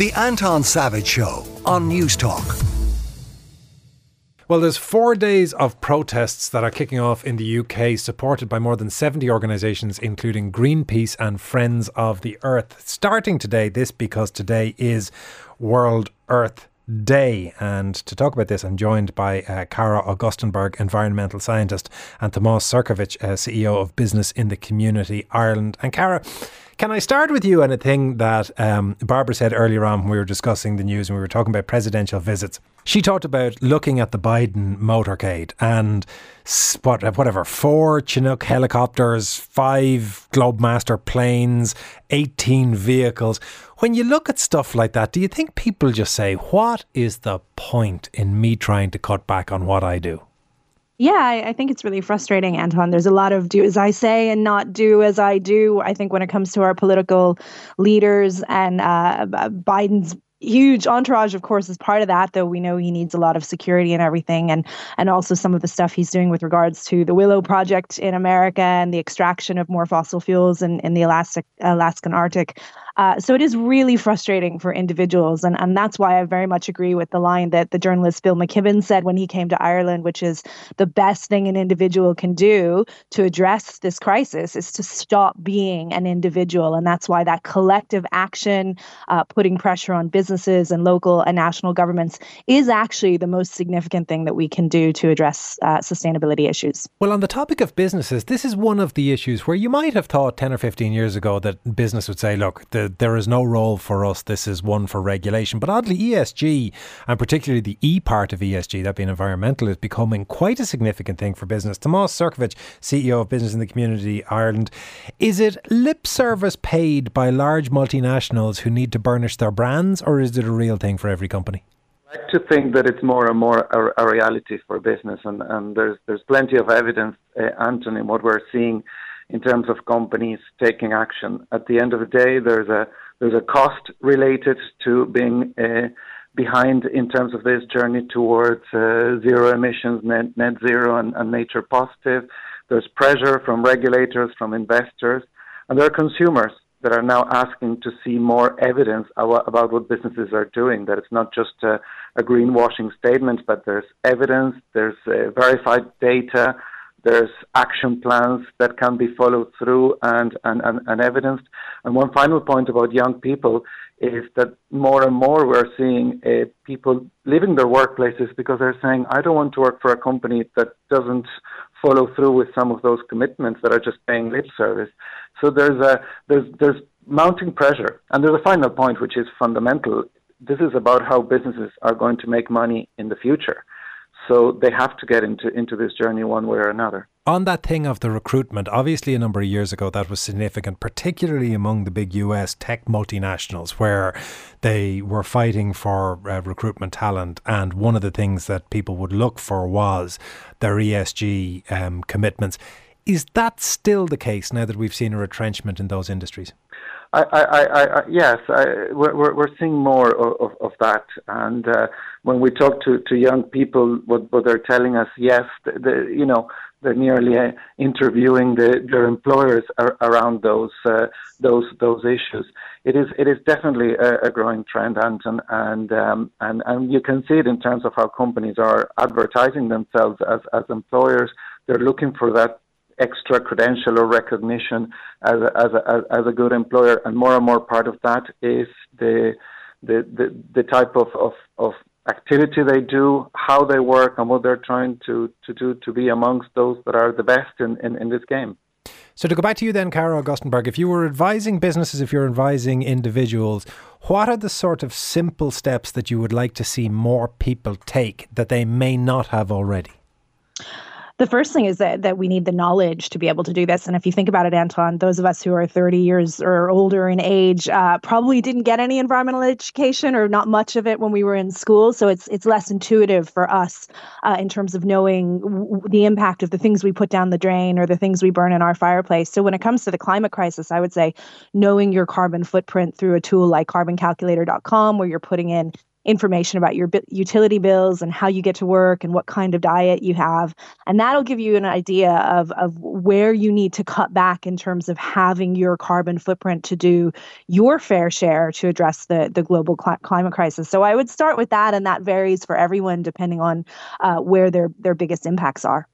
The Anton Savage Show on Newstalk. Well, there's four days of protests that are kicking off in the UK, supported by more than 70 organisations, including Greenpeace and Friends of the Earth. Starting today, this because today is World Earth Day. And to talk about this, I'm joined by uh, Cara Augustenborg, environmental scientist, and Tomas Sercovich, uh, CEO of Business in the Community Ireland. And Cara, can I start with you on a thing that um, Barbara said earlier on when we were discussing the news and we were talking about presidential visits? She talked about looking at the Biden motorcade and what, whatever, four Chinook helicopters, five Globemaster planes, 18 vehicles. When you look at stuff like that, do you think people just say, What is the point in me trying to cut back on what I do? Yeah, I, I, think it's really frustrating, Anton. There's a lot of do as I say and not do as I do. I think when it comes to our political leaders and uh, Biden's huge entourage of course is part of that though we know he needs a lot of security and everything and and also some of the stuff he's doing with regards to the willow project in america and the extraction of more fossil fuels in, in the Alaskan alaskan arctic uh, so it is really frustrating for individuals. And, and that's why I very much agree with the line that the journalist Bill McKibben said when he came to Ireland, which is the best thing an individual can do to address this crisis is to stop being an individual. And that's why that collective action, uh, putting pressure on businesses and local and national governments, is actually the most significant thing that we can do to address uh, sustainability issues. Well, on the topic of businesses, this is one of the issues where you might have thought 10 or 15 years ago that business would say, look, the there is no role for us. This is one for regulation. But oddly, ESG, and particularly the E part of ESG, that being environmental, is becoming quite a significant thing for business. Tomas Sercovich, CEO of Business in the Community Ireland. Is it lip service paid by large multinationals who need to burnish their brands, or is it a real thing for every company? I like to think that it's more and more a, a reality for business, and, and there's there's plenty of evidence, uh, Anthony, what we're seeing in terms of companies taking action. At the end of the day, there's a there's a cost related to being uh, behind in terms of this journey towards uh, zero emissions, net, net zero, and, and nature positive. There's pressure from regulators, from investors, and there are consumers that are now asking to see more evidence about what businesses are doing. That it's not just a, a greenwashing statement, but there's evidence, there's uh, verified data, there's action plans that can be followed through and, and, and, and evidenced. And one final point about young people is that more and more we're seeing uh, people leaving their workplaces because they're saying, I don't want to work for a company that doesn't follow through with some of those commitments that are just paying lip service. So there's a there's there's mounting pressure. And there's a final point which is fundamental. This is about how businesses are going to make money in the future. So they have to get into, into this journey one way or another. On that thing of the recruitment, obviously a number of years ago that was significant, particularly among the big US tech multinationals, where they were fighting for uh, recruitment talent. And one of the things that people would look for was their ESG um, commitments. Is that still the case now that we've seen a retrenchment in those industries? I, I, I, yes, we're, we're seeing more of, of that. And uh, when we talk to, to young people, what, what they're telling us, yes, the, the, you know, they're nearly uh, interviewing the, their employers ar- around those uh, those those issues. It is it is definitely a, a growing trend, Anton, and um, and and you can see it in terms of how companies are advertising themselves as as employers. They're looking for that extra credential or recognition as a, as a, as a good employer, and more and more part of that is the the the, the type of, of, of activity they do, how they work, and what they're trying to, to do to be amongst those that are the best in, in, in this game. So to go back to you then, Cara Augustenborg, if you were advising businesses, if you're advising individuals, what are the sort of simple steps that you would like to see more people take that they may not have already? The first thing is that that we need the knowledge to be able to do this. And if you think about it, Anton, those of us who are 30 years or older in age uh, probably didn't get any environmental education or not much of it when we were in school. So it's it's less intuitive for us uh, in terms of knowing w- the impact of the things we put down the drain or the things we burn in our fireplace. So when it comes to the climate crisis, I would say knowing your carbon footprint through a tool like carboncalculator.com, where you're putting in information about your utility bills and how you get to work and what kind of diet you have. And that'll give you an idea of, of where you need to cut back in terms of having your carbon footprint to do your fair share to address the, the global cl- climate crisis. So I would start with that, and that varies for everyone depending on uh, where their, their biggest impacts are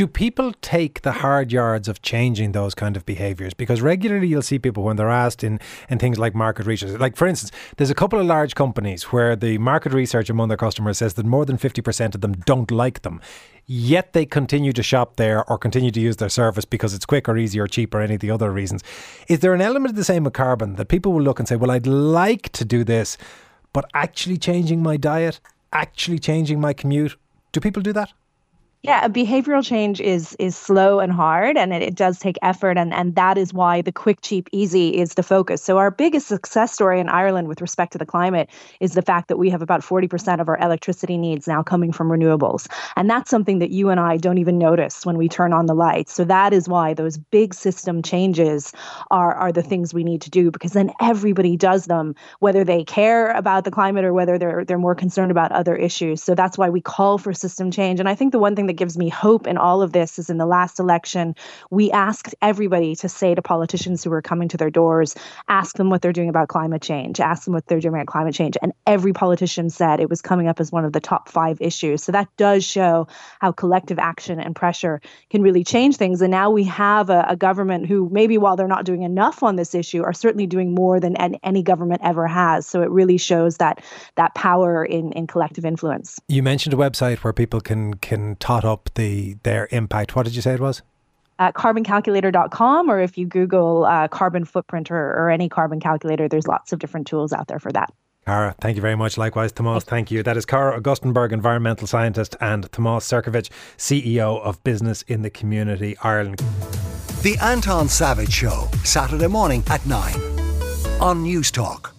do people take the hard yards of changing those kind of behaviours? Because regularly you'll see people when they're asked in, in things like market research. Like, for instance, there's a couple of large companies where the market research among their customers says that more than 50% of them don't like them. Yet they continue to shop there or continue to use their service because it's quicker, easier, cheaper, any of the other reasons. Is there an element of the same with carbon that people will look and say, well, I'd like to do this, but actually changing my diet, actually changing my commute? Do people do that? Yeah, behavioral change is is slow and hard, and it, it, does take effort, and and that is why the quick, cheap, easy is the focus. So our biggest success story in Ireland with respect to the climate is the fact that we have about forty percent of our electricity needs now coming from renewables, and that's something that you and I don't even notice when we turn on the lights. So that is why those big system changes are are the things we need to do because then everybody does them, whether they care about the climate or whether they're they're more concerned about other issues. So that's why we call for system change, and I think the one thing that gives me hope in all of this is in the last election, we asked everybody to say to politicians who were coming to their doors, ask them what they're doing about climate change, ask them what they're doing about climate change. And every politician said it was coming up as one of the top five issues. So that does show how collective action and pressure can really change things. And now we have a, a government who, maybe while they're not doing enough on this issue, are certainly doing more than any government ever has. So it really shows that that power in, in collective influence. You mentioned a website where people can can tot up the their impact. What did you say it was? At carboncalculator.com, or if you Google uh, carbon footprint or, or any carbon calculator, there's lots of different tools out there for that. Cara, thank you very much. Likewise, Tomas, thank you. That is Cara Augustenborg, environmental scientist, and Tomas Sercovich, CEO of Business in the Community Ireland. The Anton Savage Show, Saturday morning at 9 on Newstalk.